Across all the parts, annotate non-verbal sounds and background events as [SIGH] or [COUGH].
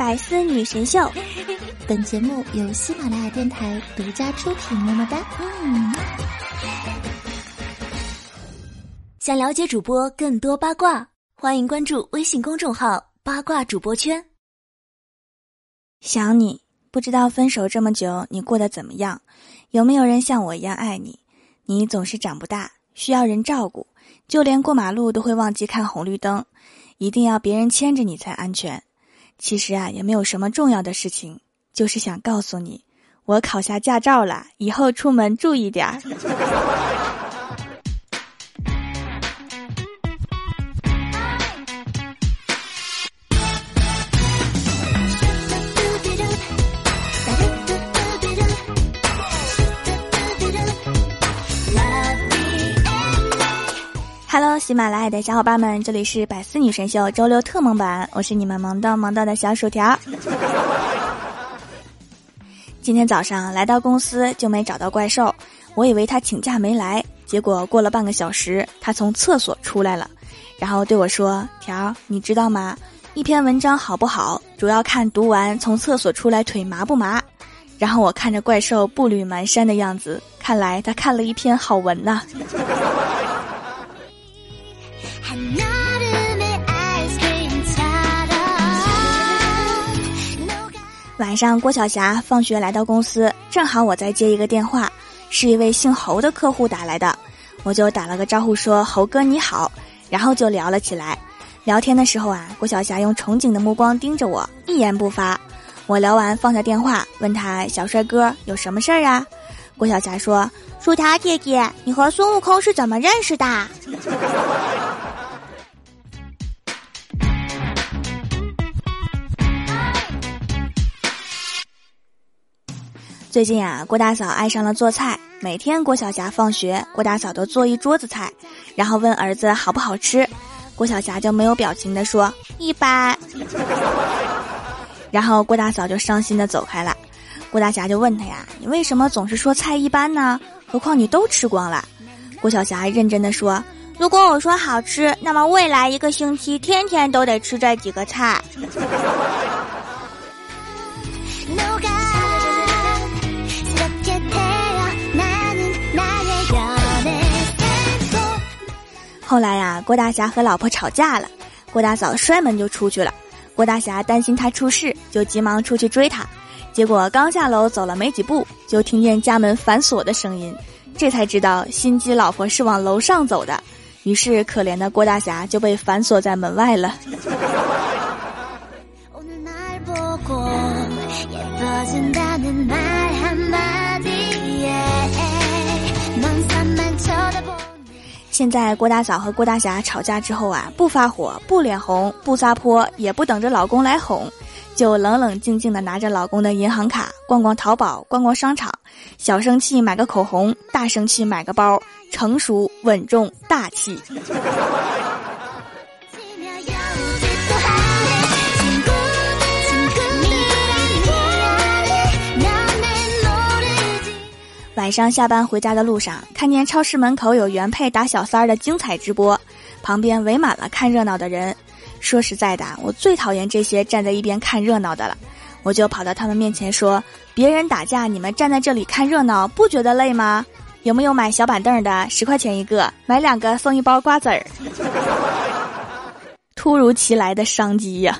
百思女神秀，本节目由喜马拉雅电台独家出品。么么哒！嗯。想了解主播更多八卦，欢迎关注微信公众号“八卦主播圈”。想你，不知道分手这么久你过得怎么样？有没有人像我一样爱你？你总是长不大，需要人照顾，就连过马路都会忘记看红绿灯，一定要别人牵着你才安全。其实啊，也没有什么重要的事情，就是想告诉你，我考下驾照了，以后出门注意点儿。喜马拉雅的小伙伴们，这里是百思女神秀周六特萌版，我是你们萌到萌到的小薯条。今天早上来到公司就没找到怪兽，我以为他请假没来，结果过了半个小时，他从厕所出来了，然后对我说：“条，你知道吗？一篇文章好不好，主要看读完从厕所出来腿麻不麻。”然后我看着怪兽步履蹒跚的样子，看来他看了一篇好文呐。晚上，郭晓霞放学来到公司，正好我在接一个电话，是一位姓侯的客户打来的，我就打了个招呼说：“侯哥你好。”然后就聊了起来。聊天的时候啊，郭晓霞用憧憬的目光盯着我，一言不发。我聊完放下电话，问他：“小帅哥，有什么事儿啊？”郭晓霞说：“薯条姐姐，你和孙悟空是怎么认识的？”最近啊，郭大嫂爱上了做菜。每天郭晓霞放学，郭大嫂都做一桌子菜，然后问儿子好不好吃。郭晓霞就没有表情的说一般。然后郭大嫂就伤心的走开了。郭大侠就问他呀：“你为什么总是说菜一般呢？何况你都吃光了。”郭晓霞认真的说：“如果我说好吃，那么未来一个星期天天都得吃这几个菜。”后来呀，郭大侠和老婆吵架了，郭大嫂摔门就出去了。郭大侠担心他出事，就急忙出去追他。结果刚下楼走了没几步，就听见家门反锁的声音，这才知道心机老婆是往楼上走的。于是可怜的郭大侠就被反锁在门外了。现在郭大嫂和郭大侠吵架之后啊，不发火，不脸红，不撒泼，也不等着老公来哄，就冷冷静静的拿着老公的银行卡逛逛淘宝，逛逛商场，小生气买个口红，大生气买个包，成熟稳重大气。晚上下班回家的路上，看见超市门口有原配打小三儿的精彩直播，旁边围满了看热闹的人。说实在的，我最讨厌这些站在一边看热闹的了。我就跑到他们面前说：“别人打架，你们站在这里看热闹，不觉得累吗？有没有买小板凳的？十块钱一个，买两个送一包瓜子儿。”突如其来的商机呀！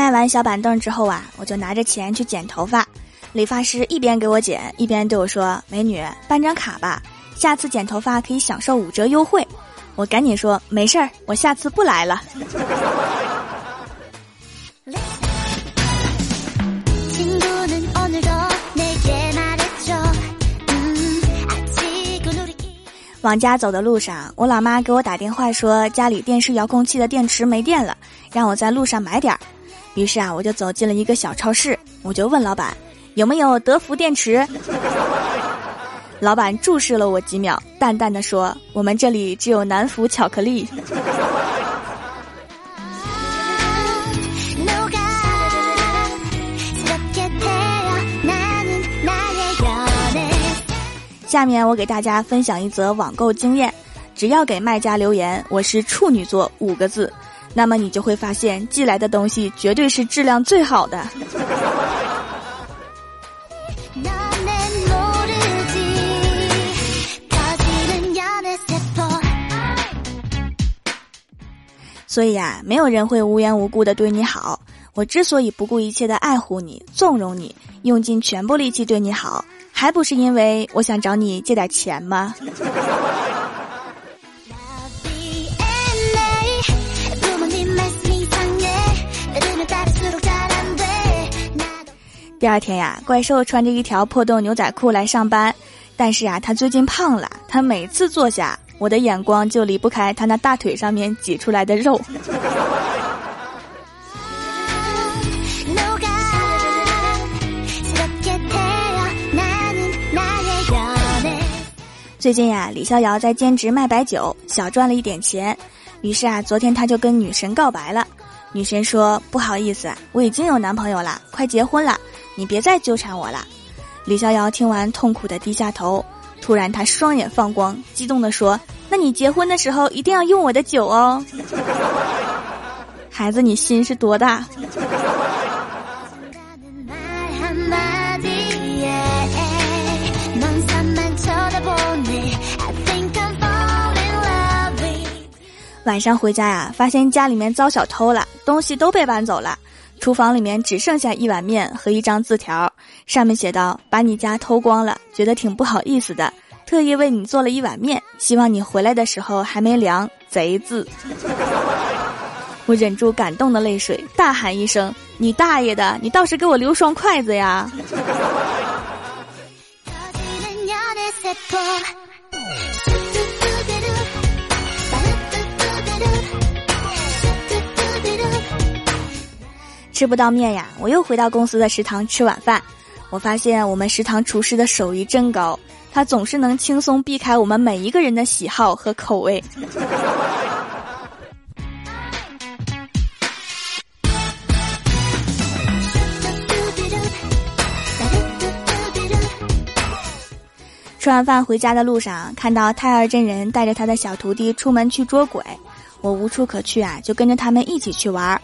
卖完小板凳之后啊，我就拿着钱去剪头发。理发师一边给我剪，一边对我说：“美女，办张卡吧，下次剪头发可以享受五折优惠。”我赶紧说：“没事儿，我下次不来了。[LAUGHS] ”往家走的路上，我老妈给我打电话说家里电视遥控器的电池没电了，让我在路上买点儿。于是啊，我就走进了一个小超市，我就问老板有没有德芙电池。[LAUGHS] 老板注视了我几秒，淡淡的说：“我们这里只有南孚巧克力。”下面我给大家分享一则网购经验。只要给卖家留言“我是处女座”五个字，那么你就会发现寄来的东西绝对是质量最好的。所以呀，没有人会无缘无故的对你好。我之所以不顾一切的爱护你、纵容你，用尽全部力气对你好，还不是因为我想找你借点钱吗？第二天呀，怪兽穿着一条破洞牛仔裤来上班，但是啊，他最近胖了，他每次坐下。我的眼光就离不开他那大腿上面挤出来的肉。最近呀，李逍遥在兼职卖白酒，小赚了一点钱。于是啊，昨天他就跟女神告白了。女神说：“不好意思，我已经有男朋友了，快结婚了，你别再纠缠我了。”李逍遥听完，痛苦的低下头。突然，他双眼放光，激动地说：“那你结婚的时候一定要用我的酒哦，[LAUGHS] 孩子，你心是多大？”晚上回家呀，发现家里面遭小偷了，东西都被搬走了，厨房里面只剩下一碗面和一张字条。上面写道：“把你家偷光了，觉得挺不好意思的，特意为你做了一碗面，希望你回来的时候还没凉。”贼字！[LAUGHS] 我忍住感动的泪水，大喊一声：“你大爷的！你倒是给我留双筷子呀！” [LAUGHS] 吃不到面呀，我又回到公司的食堂吃晚饭。我发现我们食堂厨师的手艺真高，他总是能轻松避开我们每一个人的喜好和口味。吃完饭回家的路上，看到太二真人带着他的小徒弟出门去捉鬼，我无处可去啊，就跟着他们一起去玩儿。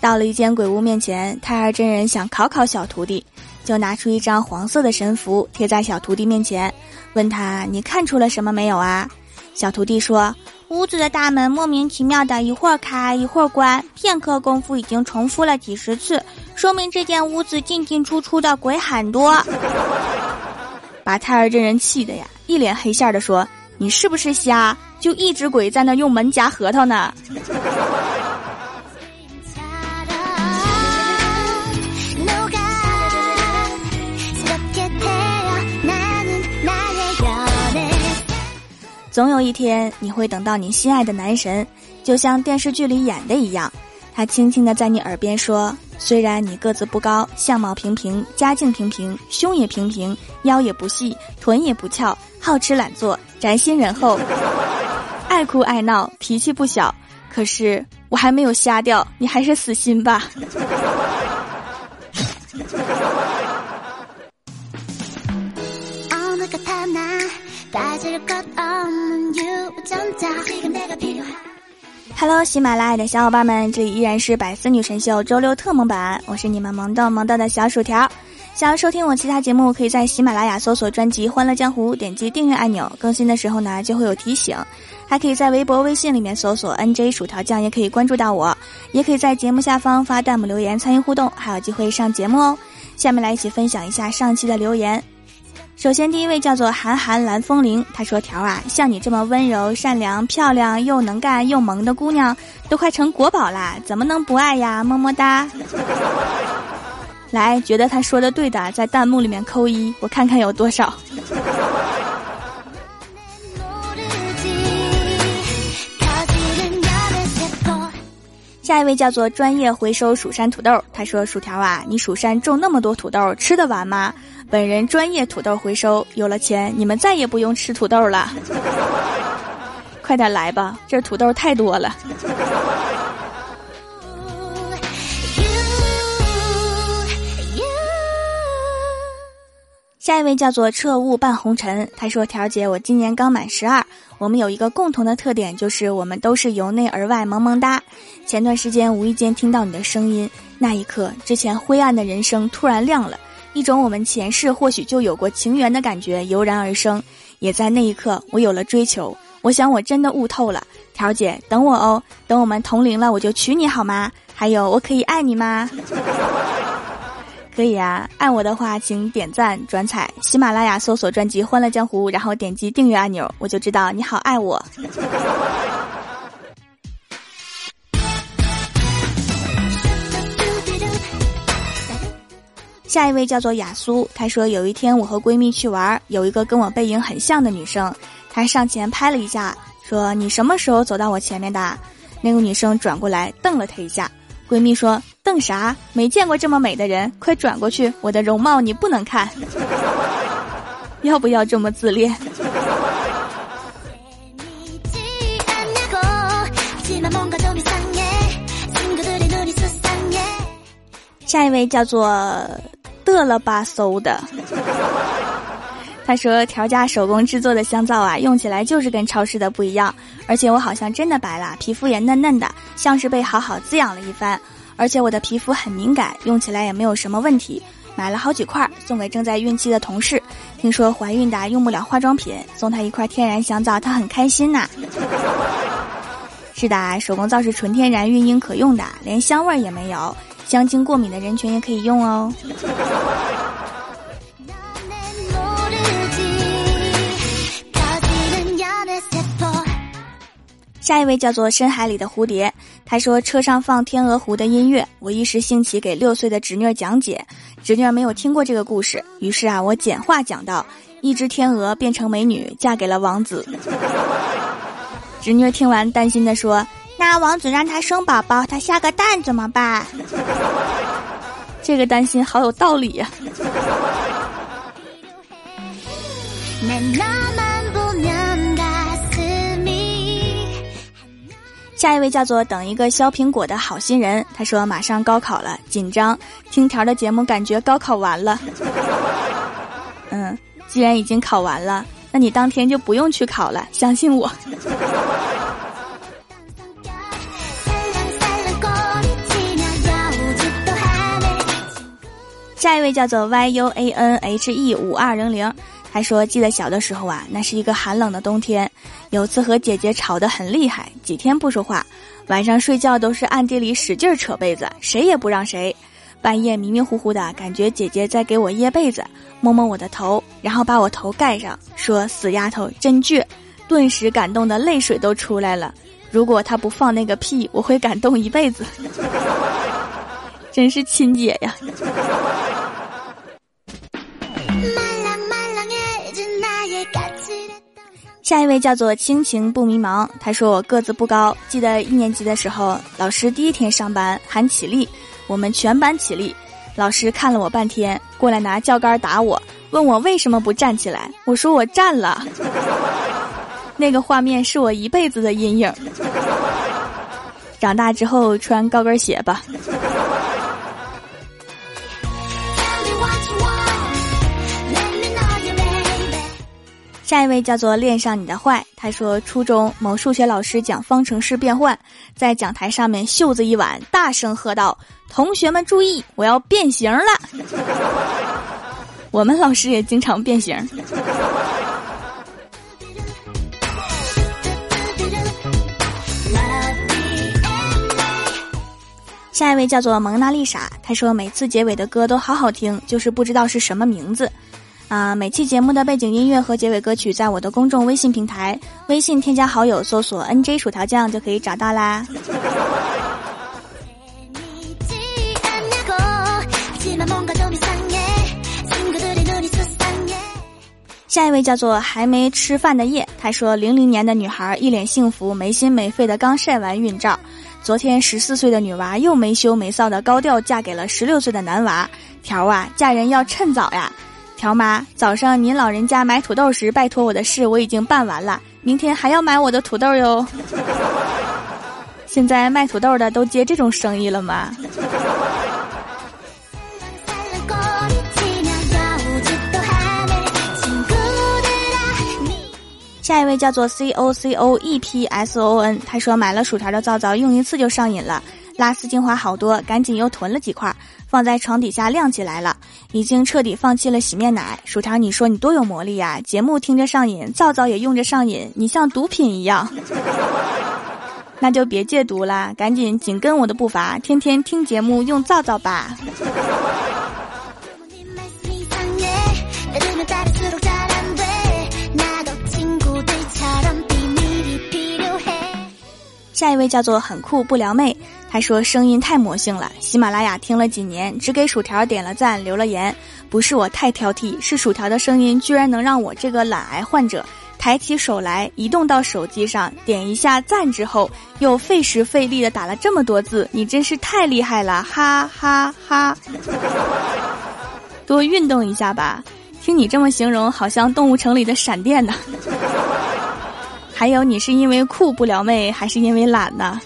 到了一间鬼屋面前，太二真人想考考小徒弟。就拿出一张黄色的神符贴在小徒弟面前，问他：“你看出了什么没有啊？”小徒弟说：“屋子的大门莫名其妙的一会儿开一会儿关，片刻功夫已经重复了几十次，说明这间屋子进进出出的鬼很多。” [LAUGHS] 把太儿真人气的呀，一脸黑线的说：“你是不是瞎？就一只鬼在那用门夹核桃呢？” [LAUGHS] 总有一天，你会等到你心爱的男神，就像电视剧里演的一样，他轻轻的在你耳边说：“虽然你个子不高，相貌平平，家境平平，胸也平平，腰也不细，臀也不翘，好吃懒做，宅心仁厚，爱哭爱闹，脾气不小，可是我还没有瞎掉，你还是死心吧。[LAUGHS] ”带着个 Hello，喜马拉雅的小伙伴们，这里依然是百思女神秀周六特萌版，我是你们萌豆萌豆的小薯条。想要收听我其他节目，可以在喜马拉雅搜索专辑《欢乐江湖》，点击订阅按钮，更新的时候呢就会有提醒。还可以在微博、微信里面搜索 NJ 薯条酱，也可以关注到我，也可以在节目下方发弹幕留言参与互动，还有机会上节目哦。下面来一起分享一下上期的留言。首先，第一位叫做韩寒蓝风铃，他说：“条啊，像你这么温柔、善良、漂亮又能干又萌的姑娘，都快成国宝啦，怎么能不爱呀？么么哒！来，觉得他说的对的，在弹幕里面扣一，我看看有多少。”下一位叫做专业回收蜀山土豆，他说：“薯条啊，你蜀山种那么多土豆，吃得完吗？本人专业土豆回收，有了钱你们再也不用吃土豆了。[LAUGHS] 快点来吧，这土豆太多了。”下一位叫做彻悟伴红尘，他说：“条姐，我今年刚满十二，我们有一个共同的特点，就是我们都是由内而外萌萌哒。前段时间无意间听到你的声音，那一刻，之前灰暗的人生突然亮了，一种我们前世或许就有过情缘的感觉油然而生。也在那一刻，我有了追求。我想我真的悟透了，条姐，等我哦，等我们同龄了，我就娶你好吗？还有，我可以爱你吗？” [LAUGHS] 可以啊，爱我的话，请点赞转采喜马拉雅搜索专辑《欢乐江湖》，然后点击订阅按钮，我就知道你好爱我。下一位叫做雅苏，她说有一天我和闺蜜去玩，有一个跟我背影很像的女生，她上前拍了一下，说：“你什么时候走到我前面的？”那个女生转过来瞪了她一下。闺蜜说：“瞪啥？没见过这么美的人，快转过去！我的容貌你不能看，要不要这么自恋？”下一位叫做嘚了吧嗖的，他说：“调价手工制作的香皂啊，用起来就是跟超市的不一样。”而且我好像真的白了，皮肤也嫩嫩的，像是被好好滋养了一番。而且我的皮肤很敏感，用起来也没有什么问题。买了好几块送给正在孕期的同事，听说怀孕的用不了化妆品，送她一块天然香皂，她很开心呐。[LAUGHS] 是的，手工皂是纯天然、孕婴可用的，连香味也没有，香精过敏的人群也可以用哦。下一位叫做深海里的蝴蝶，他说车上放天鹅湖的音乐，我一时兴起给六岁的侄女讲解，侄女没有听过这个故事，于是啊，我简化讲到，一只天鹅变成美女，嫁给了王子。侄女听完担心的说：“那王子让他生宝宝，他下个蛋怎么办？”这个担心好有道理呀。下一位叫做等一个削苹果的好心人，他说马上高考了，紧张。听条的节目，感觉高考完了。嗯，既然已经考完了，那你当天就不用去考了，相信我。下一位叫做 Y U A N H E 五二零零。还说记得小的时候啊，那是一个寒冷的冬天，有次和姐姐吵得很厉害，几天不说话，晚上睡觉都是暗地里使劲扯被子，谁也不让谁。半夜迷迷糊糊的感觉姐姐在给我掖被子，摸摸我的头，然后把我头盖上，说死丫头真倔，顿时感动的泪水都出来了。如果她不放那个屁，我会感动一辈子。[LAUGHS] 真是亲姐呀。下一位叫做亲情不迷茫，他说我个子不高，记得一年级的时候，老师第一天上班喊起立，我们全班起立，老师看了我半天，过来拿教杆打我，问我为什么不站起来，我说我站了，那个画面是我一辈子的阴影，长大之后穿高跟鞋吧。下一位叫做恋上你的坏，他说初中某数学老师讲方程式变换，在讲台上面袖子一挽，大声喝道：“同学们注意，我要变形了！” [LAUGHS] 我们老师也经常变形。下一位叫做蒙娜丽莎，他说每次结尾的歌都好好听，就是不知道是什么名字。啊，每期节目的背景音乐和结尾歌曲，在我的公众微信平台，微信添加好友，搜索 “nj 薯条酱”就可以找到啦。下一位叫做还没吃饭的夜，他说零零年的女孩一脸幸福，没心没肺的刚晒完孕照，昨天十四岁的女娃又没羞没臊的高调嫁给了十六岁的男娃，条啊，嫁人要趁早呀。条妈，早上您老人家买土豆时拜托我的事我已经办完了，明天还要买我的土豆哟。[LAUGHS] 现在卖土豆的都接这种生意了吗？下一位叫做 COCOEPSON 他说买了薯条的皂皂用一次就上瘾了，拉丝精华好多，赶紧又囤了几块。放在床底下晾起来了，已经彻底放弃了洗面奶。薯条，你说你多有魔力呀！节目听着上瘾，皂皂也用着上瘾，你像毒品一样。[LAUGHS] 那就别戒毒啦，赶紧紧跟我的步伐，天天听节目用皂皂吧。下一位叫做很酷不撩妹，他说声音太魔性了，喜马拉雅听了几年，只给薯条点了赞留了言。不是我太挑剔，是薯条的声音居然能让我这个懒癌患者抬起手来，移动到手机上点一下赞之后，又费时费力的打了这么多字，你真是太厉害了，哈哈哈！多运动一下吧，听你这么形容，好像动物城里的闪电呢。还有，你是因为酷不撩妹，还是因为懒呢？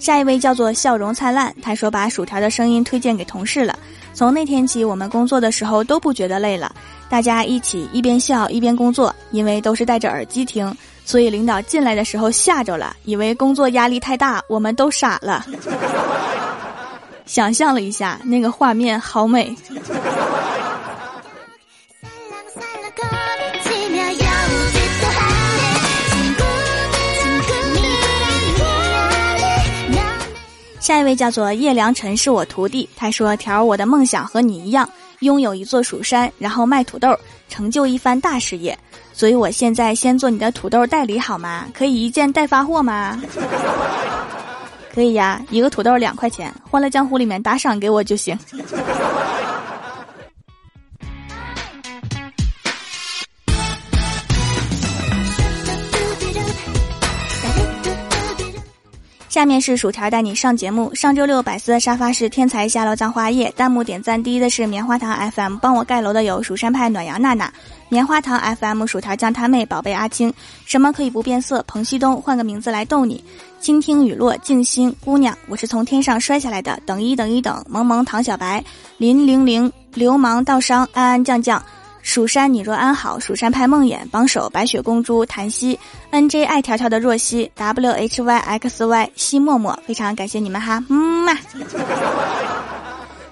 下一位叫做笑容灿烂，他说把薯条的声音推荐给同事了。从那天起，我们工作的时候都不觉得累了，大家一起一边笑一边工作，因为都是戴着耳机听，所以领导进来的时候吓着了，以为工作压力太大，我们都傻了。想象了一下，那个画面好美。下一位叫做叶良辰，是我徒弟。他说：“条，我的梦想和你一样，拥有一座蜀山，然后卖土豆，成就一番大事业。所以我现在先做你的土豆代理好吗？可以一件代发货吗？”可以呀，一个土豆两块钱，欢乐江湖里面打赏给我就行。下面是薯条带你上节目。上周六百思的沙发是天才下楼葬花叶，弹幕点赞第一的是棉花糖 FM，帮我盖楼的有蜀山派暖阳娜娜。棉花糖 FM 薯条酱他妹宝贝阿青，什么可以不变色？彭西东换个名字来逗你。倾听雨落，静心姑娘，我是从天上摔下来的。等一等一等，萌萌唐小白，林玲玲，流氓道商，安安酱酱，蜀山你若安好，蜀山派梦魇，榜首白雪公主，檀溪，NJ 爱条条的若曦，WHYXY 西默默，非常感谢你们哈，嗯嘛。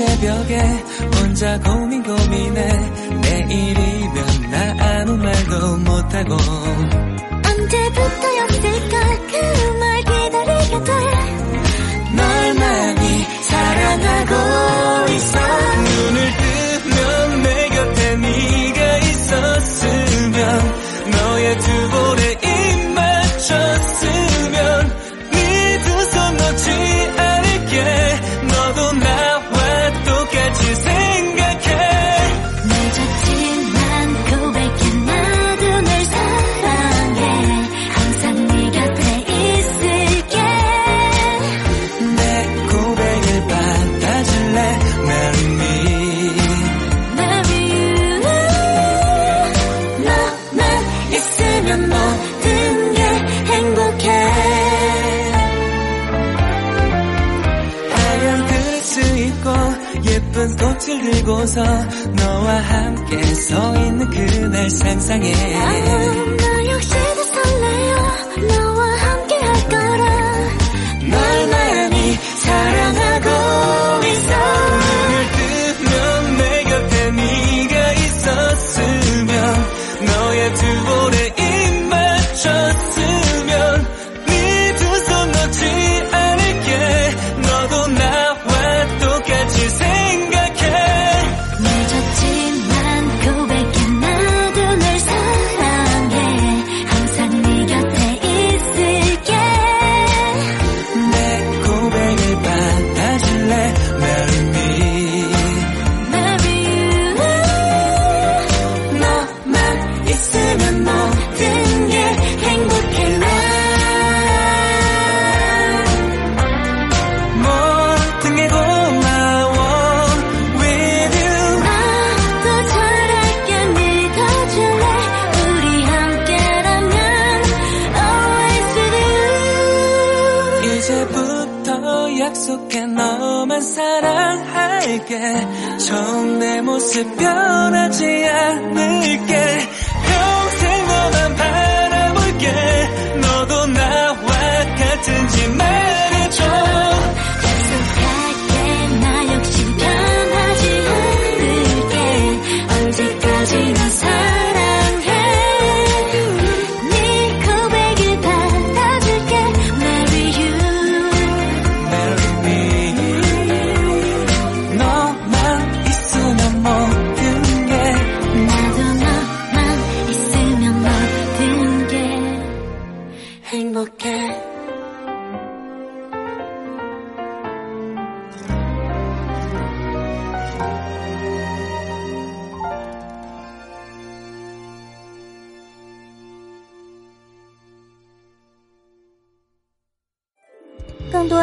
새벽에 혼자 고민 고민해. 내일이면 나 아무 말도 못하고. 언제부터였을까? 그 말 기다리게 돼 널 많이 사랑하고 약속해 너만 사랑할게. 처음 내 모습 변하지 않을게. 평생 너만 바라볼게. 너도 나와 같은